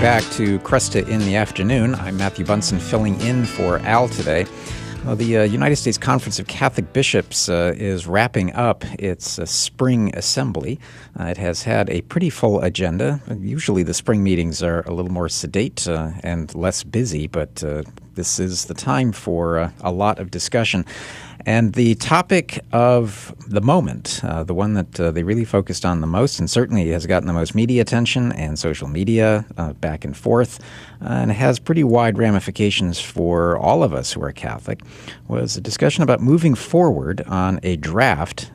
welcome back to Kresta in the Afternoon. I'm Matthew Bunson filling in for Al today. Well, the uh, United States Conference of Catholic Bishops uh, is wrapping up its uh, spring assembly. Uh, it has had a pretty full agenda. Usually, the spring meetings are a little more sedate uh, and less busy, but uh, this is the time for a lot of discussion. And the topic of the moment, uh, the one that uh, they really focused on the most, and certainly has gotten the most media attention and social media uh, back and forth, uh, and has pretty wide ramifications for all of us who are Catholic, was a discussion about moving forward on a draft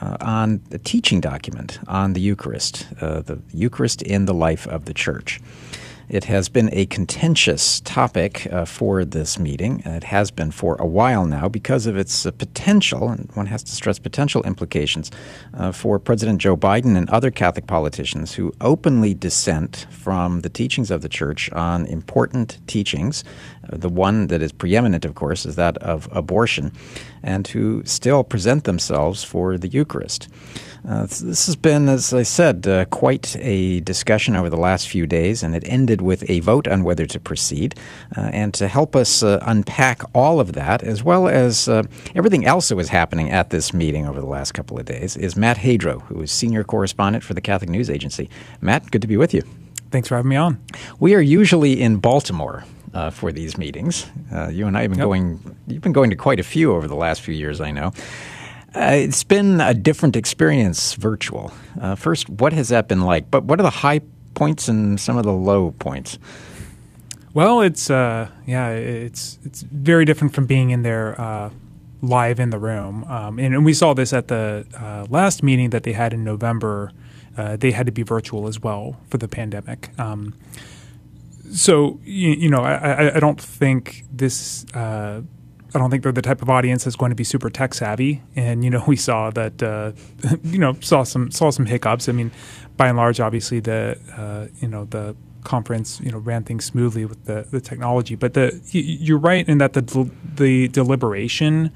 uh, on the teaching document on the Eucharist, uh, the Eucharist in the life of the Church. It has been a contentious topic uh, for this meeting. It has been for a while now because of its uh, potential, and one has to stress potential implications, uh, for President Joe Biden and other Catholic politicians who openly dissent from the teachings of the Church on important teachings. The one that is preeminent, of course, is that of abortion, and who still present themselves for the Eucharist. Uh, this has been, as I said, uh, quite a discussion over the last few days, and it ended with a vote on whether to proceed. Uh, and to help us uh, unpack all of that, as well as uh, everything else that was happening at this meeting over the last couple of days, is Matt Hadro, who is senior correspondent for the Catholic News Agency. Matt, good to be with you. Thanks for having me on. We are usually in Baltimore. Uh, for these meetings, you and I have been yep. going. You've been going to quite a few over the last few years, I know. Uh, it's been a different experience virtual. Uh, first, what has that been like? But what are the high points and some of the low points? Well, it's uh, yeah, it's it's very different from being in there uh, live in the room, um, and, and, we saw this at the uh, last meeting that they had in November. Uh, they had to be virtual as well for the pandemic. Um, so you, you, know, I, I, don't think this I don't think they're the type of audience that's going to be super tech savvy. And you know, we saw that uh, you know saw some saw some hiccups. I mean, by and large, obviously the uh, you know the conference you know ran things smoothly with the, the technology. But the you're right in that the the deliberation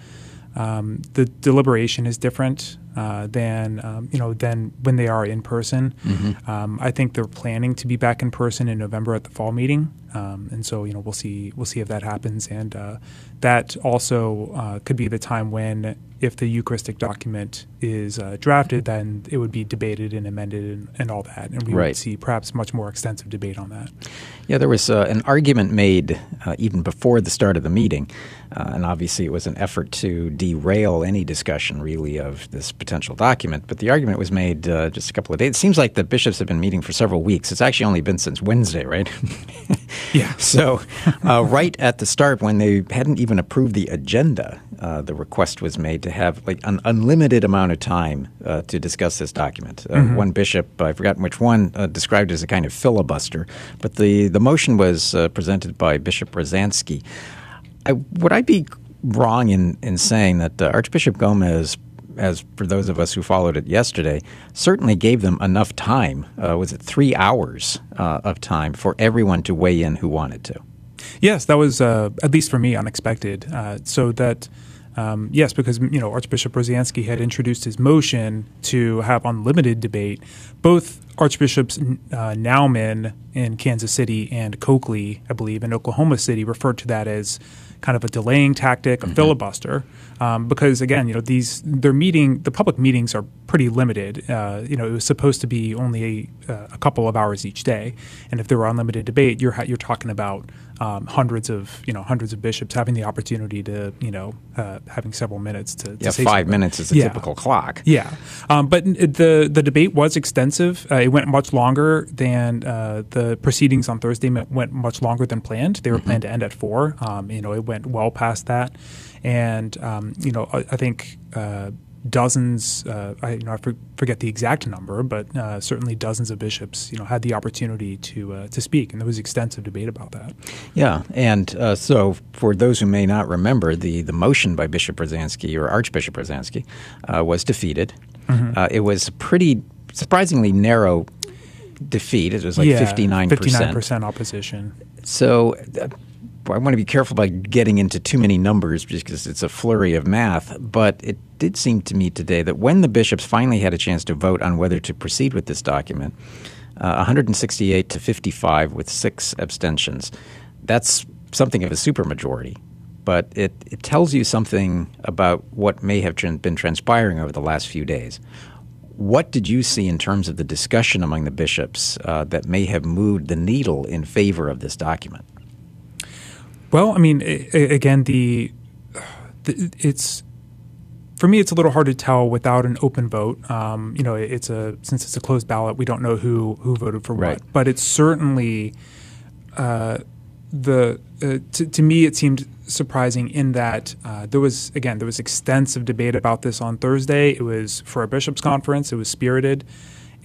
um, the deliberation is different uh, than um, you know than when they are in person. Mm-hmm. Um, I think they're planning to be back in person in November at the fall meeting, um, and so you know we'll see we'll see if that happens, and uh, that also uh, could be the time when if the Eucharistic document is uh, drafted, then it would be debated and amended and, and all that, and we right. would see perhaps much more extensive debate on that. Yeah, there was uh, an argument made uh, even before the start of the meeting, uh, and obviously it was an effort to derail any discussion really of this potential document. But the argument was made uh, just a couple of days. It seems like the bishops have been meeting for several weeks. It's actually only been since Wednesday, right? yeah. So, uh, right at the start, when they hadn't even approved the agenda, uh, the request was made to have like an unlimited amount of time uh, to discuss this document. Uh, mm-hmm. One bishop, I've forgotten which one, uh, described it as a kind of filibuster. But the, the motion was uh, presented by Bishop Rozanski. I, would I be wrong in, in saying that Archbishop Gomez as for those of us who followed it yesterday, certainly gave them enough time. Uh, was it three hours uh, of time for everyone to weigh in who wanted to? Yes, that was uh, at least for me unexpected. so that um, yes, because you know Archbishop Rozanski had introduced his motion to have unlimited debate. Both Archbishops uh, Naumann in Kansas City and Coakley, I believe, in Oklahoma City, referred to that as kind of a delaying tactic, a mm-hmm. filibuster, um, because again, you know, these their meeting, the public meetings are pretty limited. Uh, you know, it was supposed to be only a, uh, a, couple of hours each day, and if there were unlimited debate, you're you're talking about um, hundreds of you know hundreds of bishops having the opportunity to you know uh, having several minutes to, to yeah five something. minutes is a yeah. typical clock yeah um, but the the debate was extensive uh, it went much longer than uh, the proceedings on Thursday went much longer than planned they were mm-hmm. planned to end at four um, you know it went well past that and um, you know I, I think uh, dozens, uh, I, you know, I forget the exact number, but uh, certainly dozens of bishops, you know, had the opportunity to uh, to speak, and there was extensive debate about that. Yeah, and uh, so for those who may not remember, the the motion by Bishop Rozanski or Archbishop Rozanski uh, was defeated. Mm-hmm. Uh, it was a pretty surprisingly narrow defeat. It was like fifty nine percent opposition. So I want to be careful about getting into too many numbers because it's a flurry of math. But it did seem to me today that when the bishops finally had a chance to vote on whether to proceed with this document, uh, 168 to 55 with six abstentions. That's something of a supermajority, but it, it tells you something about what may have been transpiring over the last few days. What did you see in terms of the discussion among the bishops uh, that may have moved the needle in favor of this document? Well, I mean, again, the, the it's for me, it's a little hard to tell without an open vote. Um, you know, it's a since it's a closed ballot, we don't know who who voted for right. what. But it's certainly uh, the uh, to, to, me, it seemed surprising in that uh, there was again there was extensive debate about this on Thursday. It was for a bishops' conference. It was spirited.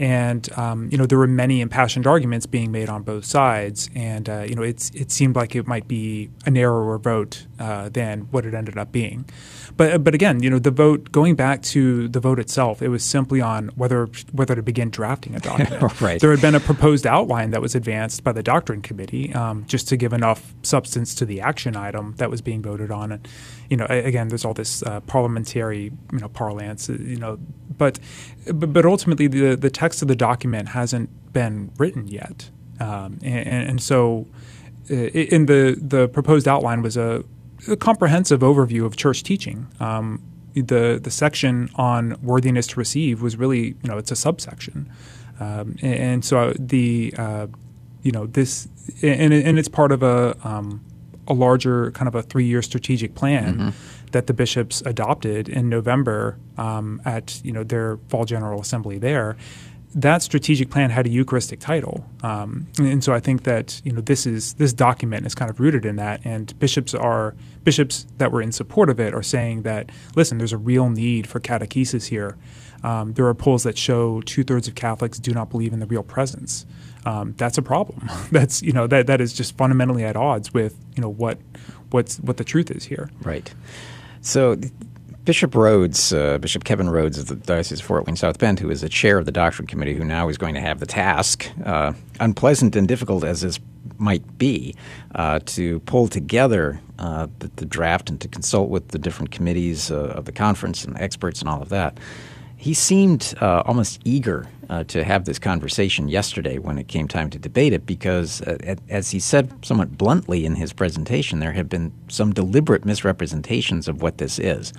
And um, you know there were many impassioned arguments being made on both sides, and uh, you know it's it seemed like it might be a narrower vote uh, than what it ended up being. But but again, you know the vote going back to the vote itself, it was simply on whether whether to begin drafting a document. right. There had been a proposed outline that was advanced by the doctrine committee, um, just to give enough substance to the action item that was being voted on, and you know again, there's all this uh, parliamentary you know parlance, uh, you know but, but, but ultimately, the, the text of the document hasn't been written yet. Um, and, and, so, uh, in the, the proposed outline was a, a comprehensive overview of church teaching. Um, the the section on worthiness to receive was really you know it's a subsection, um, and, and, so the uh, you know this and, and it's part of a um, a larger kind of a three year strategic plan. Mm-hmm that the bishops adopted in November um, at you know their fall general assembly there. That strategic plan had a Eucharistic title, um, and so I think that you know this is this document is kind of rooted in that. And bishops are bishops that were in support of it are saying that listen, there's a real need for catechesis here. Um, there are polls that show two thirds of Catholics do not believe in the real presence. Um, that's a problem. That's you know that that is just fundamentally at odds with you know what what's what the truth is here. Right. So Bishop Rhoades, uh, Bishop Kevin Rhoades of the Diocese of Fort Wayne South Bend, who is the chair of the doctrine committee, who now is going to have the task, uh, unpleasant and difficult as this might be, uh, to pull together uh, the, the, draft and to consult with the different committees uh, of the conference and experts and all of that. He seemed uh, almost eager uh, to have this conversation yesterday when it came time to debate it because, uh, as he said somewhat bluntly in his presentation, there have been some deliberate misrepresentations of what this is.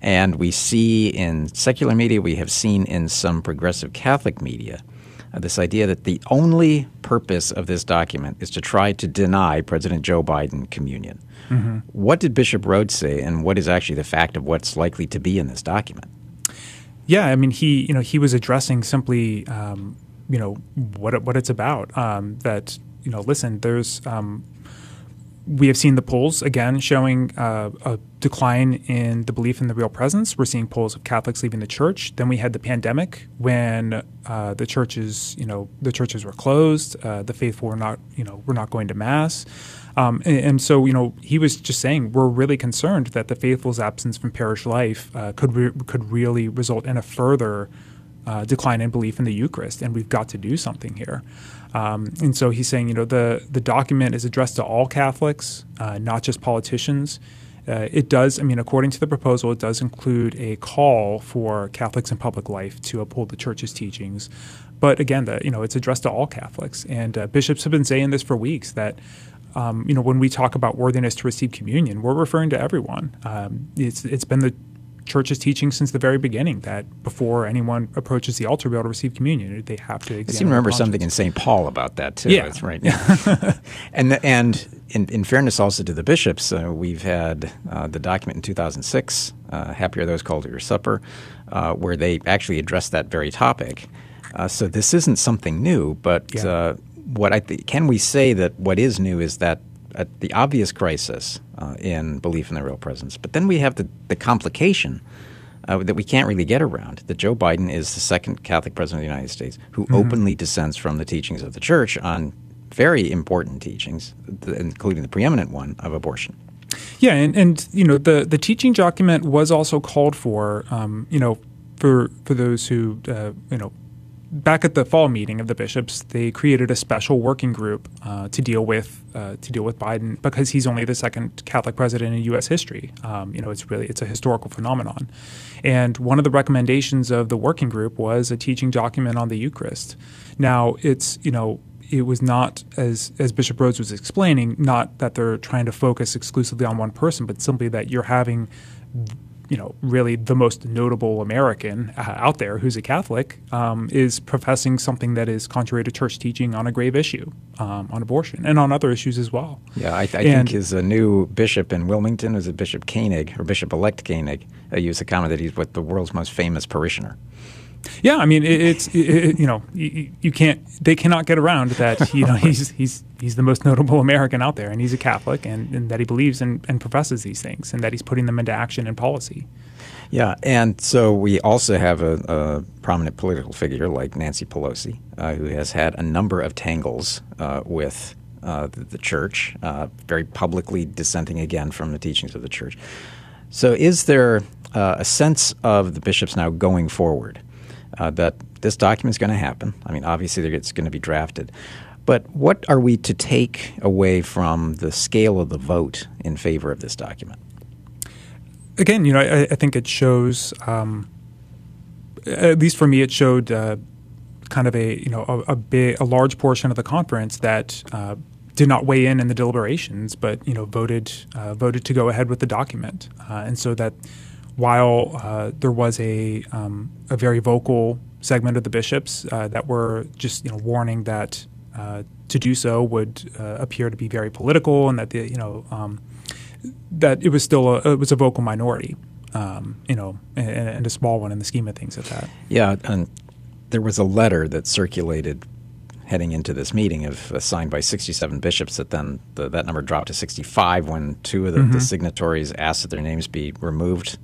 And we see in secular media, we have seen in some progressive Catholic media, uh, this idea that the only purpose of this document is to try to deny President Joe Biden communion. Mm-hmm. What did Bishop Rhoades say, and what is actually the fact of what's likely to be in this document? Yeah, I mean, he you know he was addressing simply um, you know what what it's about. Um, that you know, listen, there's um, we have seen the polls again showing uh, a decline in the belief in the real presence. We're seeing polls of Catholics leaving the church. Then we had the pandemic when uh, the churches, you know, the churches were closed. Uh, the faithful were not, you know, were not going to mass. Um, and, and, so, you know, he was just saying we're really concerned that the faithful's absence from parish life uh, could re- could really result in a further uh, decline in belief in the Eucharist, and we've got to do something here. Um, and so he's saying, you know, the the document is addressed to all Catholics, uh, not just politicians. Uh, it does, I mean, according to the proposal, it does include a call for Catholics in public life to uphold the Church's teachings. But again, the, you know, it's addressed to all Catholics, and uh, bishops have been saying this for weeks that um, you know, when we talk about worthiness to receive communion, we're referring to everyone. Um, it's it's been the church's teaching since the very beginning that before anyone approaches the altar to be able to receive communion, they have to. I seem to remember something in St. Paul about that too. Yeah, That's right. Yeah. and the, and in, in, fairness also to the bishops, uh, we've had uh, the document in 2006, uh, "Happy Are Those Called to Your Supper," uh, where they actually addressed that very topic. Uh, so this isn't something new, but yeah. What I th- can we say that what is new is that uh, the obvious crisis uh, in belief in the real presence, but then we have the, the complication uh, that we can't really get around that Joe Biden is the second Catholic president of the United States who mm-hmm. openly dissents from the teachings of the church on very important teachings, including the preeminent one of abortion. Yeah, and, and you know the the teaching document was also called for, um, you know, for for those who uh, you know back at the fall meeting of the bishops, they created a special working group uh, to deal with uh, to deal with Biden because he's only the second Catholic president in U.S. history. Um, you know, it's really it's a historical phenomenon. And one of the recommendations of the working group was a teaching document on the Eucharist. Now, it's you know it was not as as Bishop Rhoades was explaining, not that they're trying to focus exclusively on one person, but simply that you're having you know, really the most notable American uh, out there who's a Catholic um, is professing something that is contrary to church teaching on a grave issue, um, on abortion, and on other issues as well. Yeah, I, I think his a new bishop in Wilmington is a Bishop Koenig or Bishop elect Koenig. Uh, used the comment that he's what the world's most famous parishioner. Yeah, I mean, it, it's it, you know, you, you, can't, they cannot get around that. You know, he's he's he's the most notable American out there, and he's a Catholic, and, and that he believes and, and professes these things, and that he's putting them into action and policy. Yeah, and so we also have a, a prominent political figure like Nancy Pelosi, uh, who has had a number of tangles uh, with uh, the, the, church, uh, very publicly dissenting again from the teachings of the church. So, is there uh, a sense of the bishops now going forward? Uh, that this document is going to happen. I mean, obviously, it's going to be drafted. But what are we to take away from the scale of the vote in favor of this document? Again, you know, I, I think it shows, um, at least for me, it showed uh, kind of a you know a, a, big, a large portion of the conference that uh, did not weigh in in the deliberations, but you know voted uh, voted to go ahead with the document, uh, and so that while uh, there was a um, a very vocal segment of the bishops uh, that were just you know warning that uh, to do so would uh, appear to be very political and that the you know um, that it was still a, it was a vocal minority um, you know and, and, a small one in the scheme of things at that. Yeah and there was a letter that circulated heading into this meeting of uh, signed by 67 bishops that then the, that number dropped to 65 when two of the, mm-hmm. the signatories asked that their names be removed.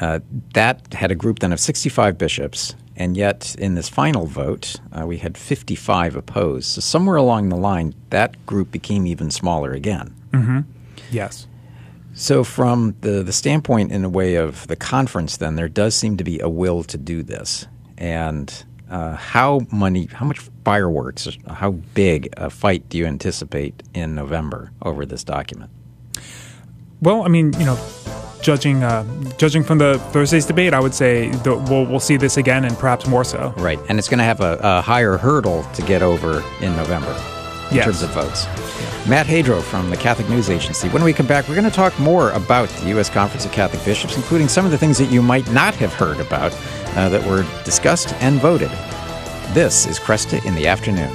Uh, that had a group then of 65 bishops, and yet in this final vote, uh, we had 55 opposed. So somewhere along the line, that group became even smaller again. Mm-hmm. Yes. So, from the, the standpoint, in a way, of the conference, then, there does seem to be a will to do this. And uh, how many, how much fireworks, how big a fight do you anticipate in November over this document? Well, I mean, you know, judging uh, judging from the Thursday's debate, I would say the, we'll we'll see this again and perhaps more so. Right, and it's going to have a, a, higher hurdle to get over in November in yes. terms of votes. Matt Hadro from the Catholic News Agency. When we come back, we're going to talk more about the U.S. Conference of Catholic Bishops, including some of the things that you might not have heard about uh, that were discussed and voted. This is Kresta in the afternoon.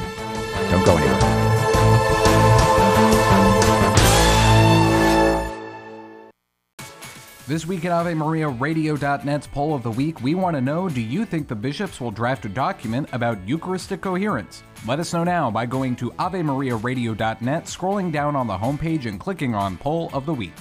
Don't go anywhere. This week at Ave Maria Radio.net's poll of the week, we want to know do you think the bishops will draft a document about Eucharistic coherence? Let us know now by going to Ave Maria Radio.net, scrolling down on the homepage, and clicking on Poll of the Week.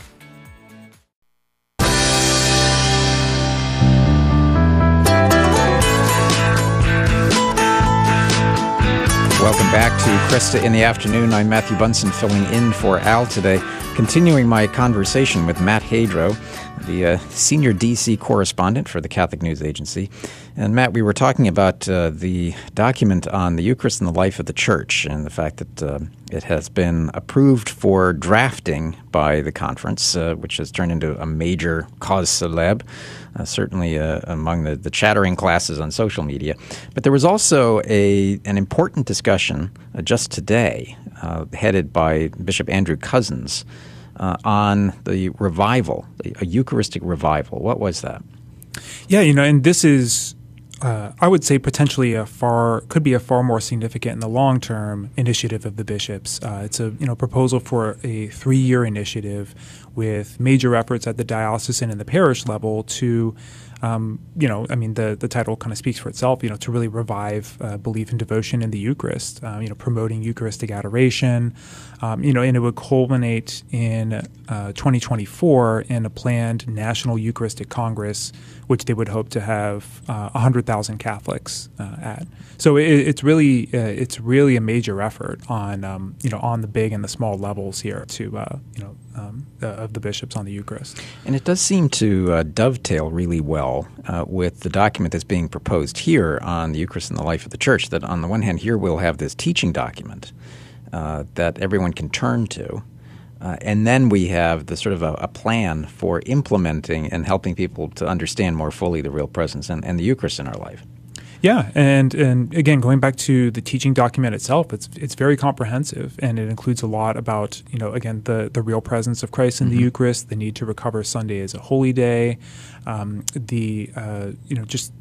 Welcome back to Kresta in the Afternoon. I'm Matthew Bunson filling in for Al today, continuing my conversation with Matt Hadro, the uh, senior DC correspondent for the Catholic News Agency. And Matt, we were talking about uh, the document on the Eucharist and the life of the Church and the fact that uh, it has been approved for drafting by the conference, uh, which has turned into a major cause célèbre uh, certainly uh, among the, the chattering classes on social media. But there was also a, an important discussion just today, headed by Bishop Andrew Cozzens, uh, on the revival, a Eucharistic revival. What was that? Yeah, you know, and this is uh, I would say potentially a far could be a far more significant in the long term initiative of the bishops. Uh, it's a you know proposal for a three year initiative with major efforts at the diocesan and the parish level to um, you know, I mean, the, the title kind of speaks for itself, you know, to really revive uh, belief and devotion in the Eucharist, uh, you know, promoting Eucharistic adoration, um, you know, and it would culminate in uh, 2024 in a planned National Eucharistic Congress, which they would hope to have 100,000 thousand Catholics uh, at. So it, it's really uh, it's really a major effort on um, you know on the big and the small levels here to uh, you know um, of the bishops on the Eucharist. And it does seem to uh, dovetail really well uh, with the document that's being proposed here on the Eucharist and the life of the Church. That on the one hand, here we'll have this teaching document uh, that everyone can turn to. Uh, and then we have the sort of a, a, plan for implementing and helping people to understand more fully the real presence and, and the Eucharist in our life. Yeah, and and again, going back to the teaching document itself, it's it's very comprehensive, and it includes a lot about you know again the the real presence of Christ in mm-hmm. the Eucharist, the need to recover Sunday as a holy day, um, the uh, you know just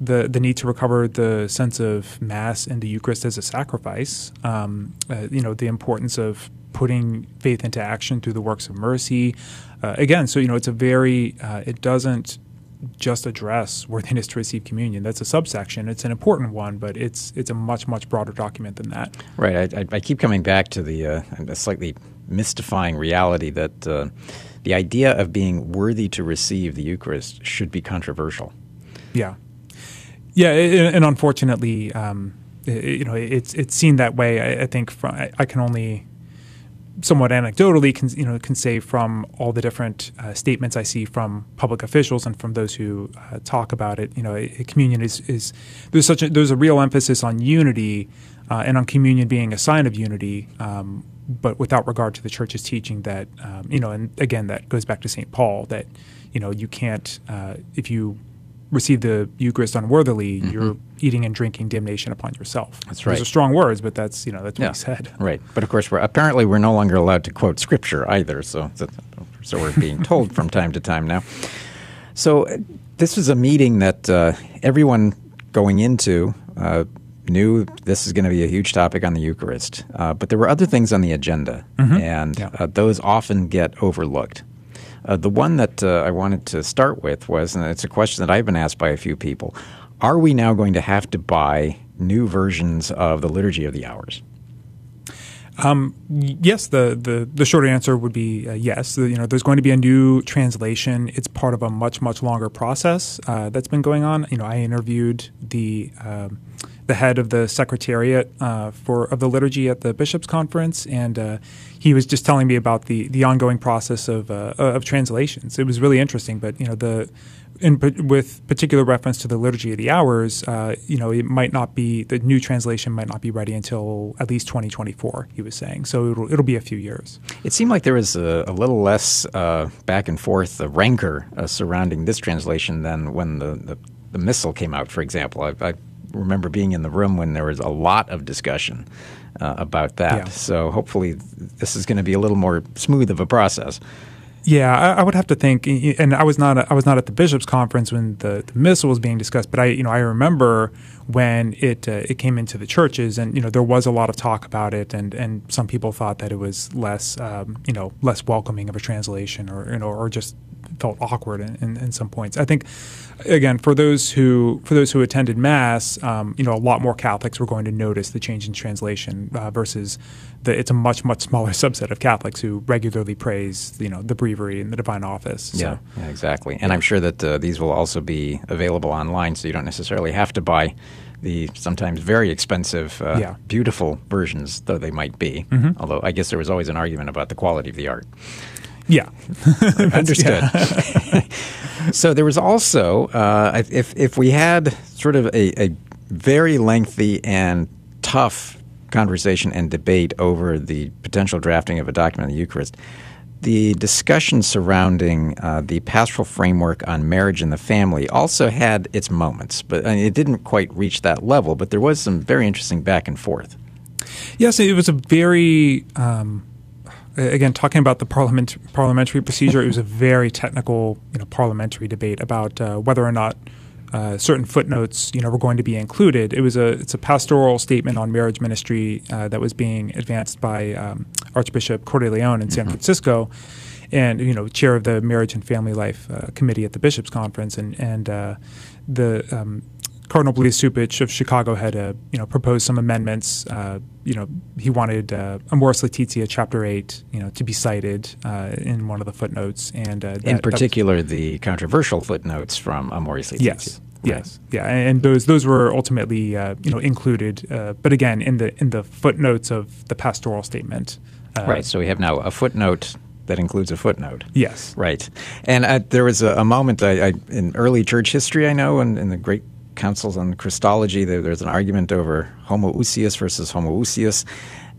the the need to recover the sense of Mass and the Eucharist as a sacrifice. Um, uh, you know the importance of putting faith into action through the works of mercy. Uh, again, so you know it's a very uh, it doesn't just address worthiness to receive communion. That's a subsection. It's an important one, but it's it's a much much broader document than that. Right. I, I keep coming back to the uh, slightly mystifying reality that uh, the idea of being worthy to receive the Eucharist should be controversial. Yeah. Yeah, and unfortunately, um, you know, it's it's seen that way. I, think from, I can only somewhat anecdotally can you know can say from all the different uh, statements I see from public officials and from those who uh, talk about it, you know, a, communion is is there's such a, there's a real emphasis on unity uh, and on communion being a sign of unity, um, but without regard to the church's teaching that um, you know, and again that goes back to Saint Paul that you know you can't uh, if you receive the Eucharist unworthily, mm-hmm. you're eating and drinking damnation upon yourself. That's right. Those are strong words, but that's you know that's what yeah. he said. Right. But of course, we're apparently we're no longer allowed to quote scripture either. So so we're being told from time to time now. So uh, this was a meeting that uh, everyone going into. Uh, knew this is going to be a huge topic on the Eucharist, uh, but there were other things on the agenda, mm-hmm. and yeah. Uh, those often get overlooked. Uh, the one that uh, I wanted to start with was, and it's a question that I've been asked by a few people Are we now going to have to buy new versions of the Liturgy of the Hours? Um, yes, the, the, the short answer would be uh, yes. The, you know, there's going to be a new translation. It's part of a much much longer process uh, that's been going on. You know, I interviewed the um, the head of the secretariat uh, for of the liturgy at the bishops' conference, and uh, he was just telling me about the the ongoing process of uh, of translations. It was really interesting, but you know the in, with particular reference to the liturgy of the hours, uh, you know, it might not be the new translation might not be ready until at least 2024. He was saying, so it'll it'll be a few years. It seemed like there was a, a little less uh, back and forth uh, rancor surrounding this translation than when the, the, the missal came out. For example, I, I remember being in the room when there was a lot of discussion uh, about that. Yeah. So hopefully, this is going to be a little more smooth of a process. Yeah, I, I, would have to think, and I was not I was not at the bishops' conference when the, the missal was being discussed, but I you know I remember when it uh, it came into the churches, and you know there was a lot of talk about it, and, and some people thought that it was less um, you know less welcoming of a translation, or you know or just felt awkward in, in, in, some points. I think, again, for those who for those who attended mass, um, you know, a lot more Catholics were going to notice the change in translation uh, versus the, it's a much much smaller subset of Catholics who regularly praise you know the breviary and the divine office. So, yeah, yeah, exactly. And. I'm sure that uh, these will also be available online, so you don't necessarily have to buy the sometimes very expensive, uh, yeah. beautiful versions, though they might be. Mm-hmm. Although I guess there was always an argument about the quality of the art. Yeah, understood. so there was also, uh, if if we had sort of a, a very lengthy and tough conversation and debate over the potential drafting of a document on the Eucharist, the discussion surrounding uh, the pastoral framework on marriage and the family also had its moments, but I mean, it didn't quite reach that level. But there was some very interesting back and forth. Yes, it was a very. Um, again, talking about the parliament, parliamentary procedure, it was a very technical, you know, parliamentary debate about uh, whether or not uh, certain footnotes, you know, were going to be included. It was a it's a pastoral statement on marriage ministry uh, that was being advanced by um, Archbishop Cordileone in San mm-hmm. Francisco, and you know, chair of the Marriage and Family Life uh, Committee at the Bishops' Conference, and and uh, the um, Cardinal Blasius Cupich of Chicago had uh, you know proposed some amendments. Uh, you know, he wanted uh, Amoris Laetitia, Chapter Eight, you know, to be cited uh, in one of the footnotes, and uh, that, in particular, the controversial footnotes from Amoris Laetitia. Yes. Right. Yes, yeah, and those those were ultimately uh, you know included, but again in the in the footnotes of the pastoral statement. right. So we have now a footnote that includes a footnote. Yes. Right. And uh, there was a, a moment I, I, in early church history, I know, in, in the great councils on Christology, there, there's an argument over homoousios versus homoiousios.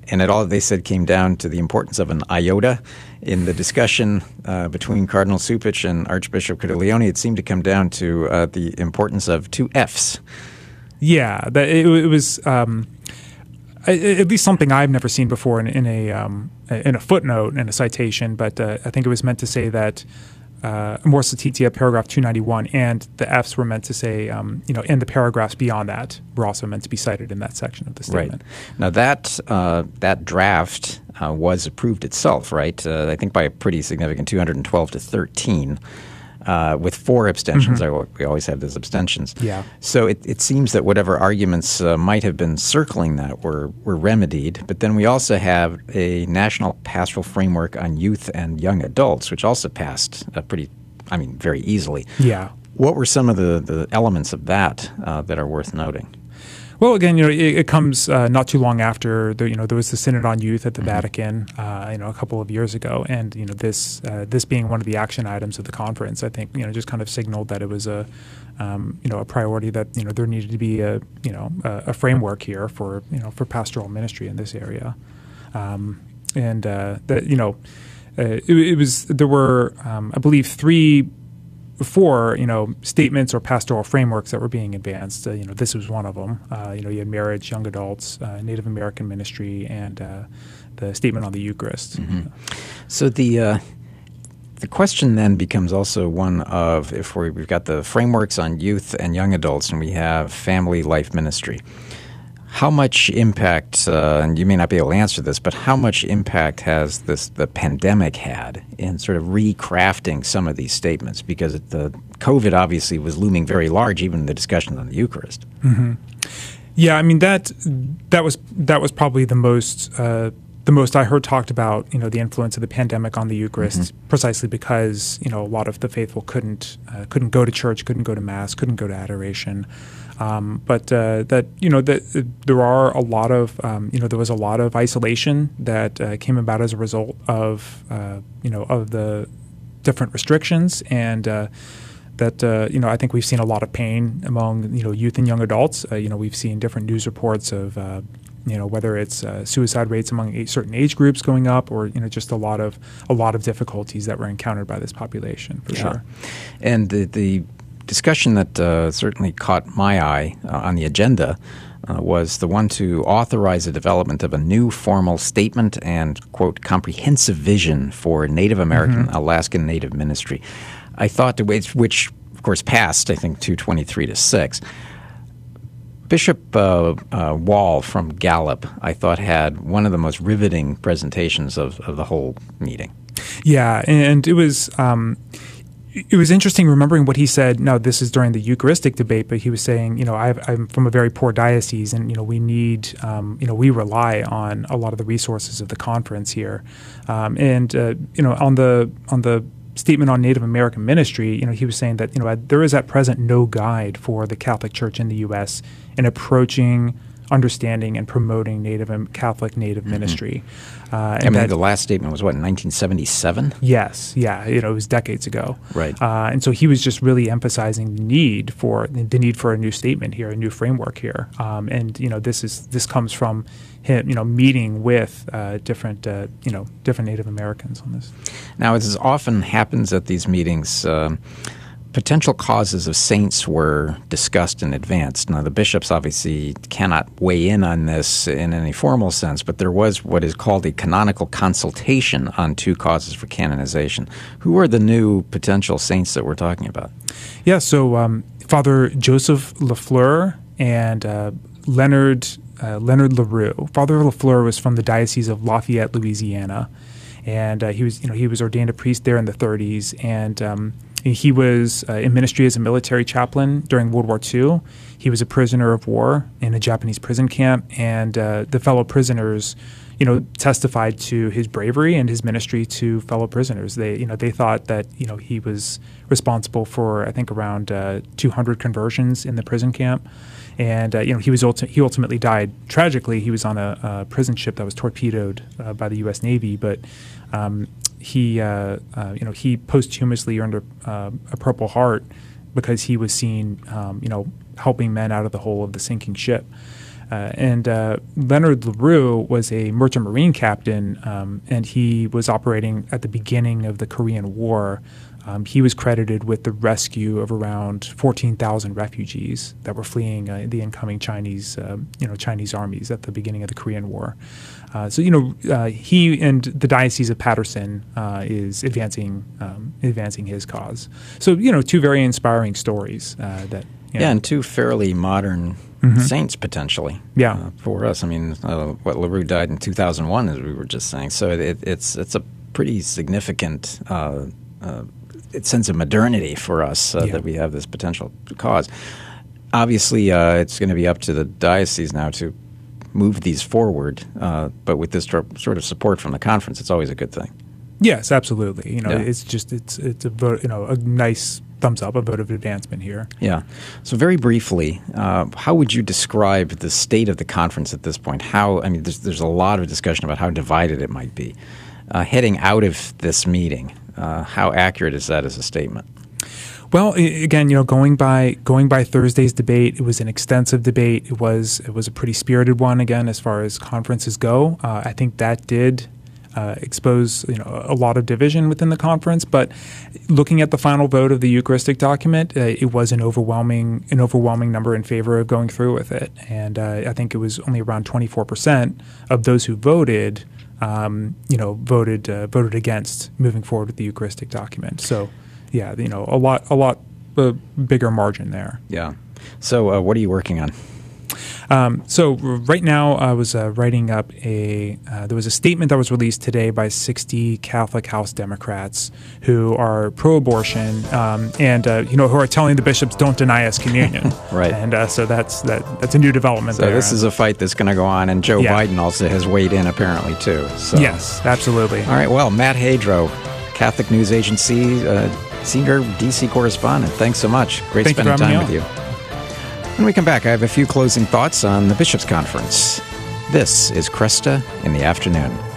And it all they said came down to the importance of an iota in the discussion uh, between Cardinal Cupich and Archbishop Cordileone. It seemed to come down to uh, the importance of two F's. Yeah, that it, it was um, at least something I've never seen before in, in a um, in a footnote in a citation. But uh, I think it was meant to say that uh, Amoris Laetitia, paragraph 291, and the Fs were meant to say, um, you know, and the paragraphs beyond that were also meant to be cited in that section of the statement. Right. Now that uh, that draft uh, was approved itself, right? Uh, I think by a pretty significant 212 to 13 uh, with four abstentions. Mm-hmm. We always have those abstentions. Yeah. So it, it seems that whatever arguments uh, might have been circling that were, were remedied. But then we also have a national pastoral framework on youth and young adults, which also passed uh, pretty, I mean, very easily. Yeah. What were some of the, the elements of that uh, that are worth noting? Well, again, you know, it, it comes uh, not too long after the, you know there was the Synod on Youth at the mm-hmm. Vatican, uh, you know, a couple of years ago, and you know this uh, this being one of the action items of the conference, I think you know just kind of signaled that it was a um, you know a priority that you know there needed to be a you know a, a framework here for you know for pastoral ministry in this area, um, and uh, that you know uh, it, it, was there were um, I believe three before, you know, statements or pastoral frameworks that were being advanced. Uh, you know, this was one of them. Uh, you know, you had marriage, young adults, uh, Native American ministry, and uh, the statement on the Eucharist. Mm-hmm. So the uh, the question then becomes also one of if we have got the frameworks on youth and young adults, and we have family life ministry. How much impact, uh, and you may not be able to answer this, but how much impact has this the pandemic had in sort of recrafting some of these statements? Because the COVID obviously was looming very large, even in the discussion on the Eucharist. Mm-hmm. Yeah, I mean that that was that was probably the most uh, the most I heard talked about, you know, the influence of the pandemic on the Eucharist, mm-hmm. precisely because you know a lot of the faithful couldn't uh, couldn't go to church, couldn't go to mass, couldn't go to adoration. Um, but uh, that you know that uh, there are a lot of um, you know there was a lot of isolation that uh, came about as a result of uh, you know of the different restrictions and uh, that uh, you know I think we've seen a lot of pain among you know youth and young adults. you know we've seen different news reports of you know whether it's suicide rates among certain age groups going up or you know just a lot of a lot of difficulties that were encountered by this population for yeah. sure. And the the discussion that uh, certainly caught my eye uh, on the agenda uh, was the one to authorize the development of a new formal statement and, quote, comprehensive vision for Native American mm-hmm. Alaskan Native ministry. I thought, which, which of course passed, I think, 223 to 6. Bishop uh, uh, Wall from Gallup, I thought, had one of the most riveting presentations of, of the whole meeting. Yeah, and it was. Um, it was interesting remembering what he said. Now, this is during the Eucharistic debate, but he was saying, you know, i am from a very poor diocese, and you know, we need, um, you know, we rely on a lot of the resources of the conference here, um, and uh, you know, on the on the statement on Native American ministry, you know, he was saying that you know there is at present no guide for the Catholic Church in the U.S. in approaching understanding and promoting Native and Catholic Native mm-hmm. ministry. Uh, I mean, that, the last statement was what in 1977. Yes, yeah, you know, it was decades ago. Right. Uh, and so he was just really emphasizing the need for the need for a new statement here, a new framework here. Um, and you know, this is this comes from him, you know, meeting with uh, different, uh, you know, different Native Americans on this. Now, as often happens at these meetings um, potential causes of saints were discussed in advance. Now, the bishops obviously cannot weigh in on this in any formal sense, but there was what is called a canonical consultation on two causes for canonization. Who are the new potential saints that we're talking about? Yeah, so um, Father Joseph Lafleur and uh, Leonard uh, Leonard LaRue. Father Lafleur was from the Diocese of Lafayette, Louisiana, and uh, he was you know he was ordained a priest there in the 30s, and um, He was uh, in ministry as a military chaplain during World War II. He was a prisoner of war in a Japanese prison camp, and uh, the fellow prisoners, you know, testified to his bravery and his ministry to fellow prisoners. They, you know, they thought that you know he was responsible for I think around uh, 200 conversions in the prison camp and uh, you know he was ulti- he ultimately died tragically. He was on a, a prison ship that was torpedoed uh, by the U.S. Navy, but um, he uh, uh, you know he posthumously earned a, uh, a, Purple Heart because he was seen um, you know helping men out of the hole of the sinking ship. Uh, and Leonard LaRue was a merchant marine captain, um, and he was operating at the beginning of the Korean War um, he was credited with the rescue of around 14,000 refugees that were fleeing uh, the incoming Chinese, uh, you know, Chinese armies at the beginning of the Korean War. Uh, so you know, uh, he and the Diocese of Paterson uh, is advancing um, advancing his cause. So you know, two very inspiring stories uh, that. yeah, know. and two fairly modern Mm-hmm. saints potentially. Yeah, uh, for us. I mean, uh, what Larue died in 2001, as we were just saying. So it, it's it's a pretty significant uh, uh, sense of modernity for us uh, yeah. that we have this potential cause. Obviously, uh, it's going to be up to the diocese now to move these forward, uh, but with this sort of support from the conference, it's always a good thing. Yes, absolutely. You know, yeah. it's just it's it's a you know a nice thumbs up, a vote of advancement here. Yeah. So very briefly, uh, how would you describe the state of the conference at this point? How I mean, there's there's a lot of discussion about how divided it might be. Uh, heading out of this meeting, uh, how accurate is that as a statement? Well, again, you know, going by going by Thursday's debate, it was an extensive debate. It was it was a pretty spirited one. Again, as far as conferences go, uh, I think that did uh, expose you know a lot of division within the conference. But looking at the final vote of the Eucharistic document, uh, it was an overwhelming an overwhelming number in favor of going through with it, and uh, I think it was only around twenty four percent of those who voted um, you know, voted uh, voted against moving forward with the Eucharistic document. So, yeah, you know, a lot a lot uh, bigger margin there. Yeah. So, uh, what are you working on? Um, so right now, I was uh, writing up a. Uh, there was a statement that was released today by 60 Catholic House Democrats who are pro-abortion um, and uh, you know who are telling the bishops don't deny us communion. right. And uh, so that's that. That's a new development. So there. this is a fight that's going to go on, and Joe yeah. Biden also has weighed in apparently too. So. Yes, absolutely. All right. Well, Matt Hadro, Catholic News Agency uh, senior DC correspondent. Thanks so much. Great Thank spending time with you. When we come back, I have a few closing thoughts on the Bishops' Conference. This is Kresta in the Afternoon.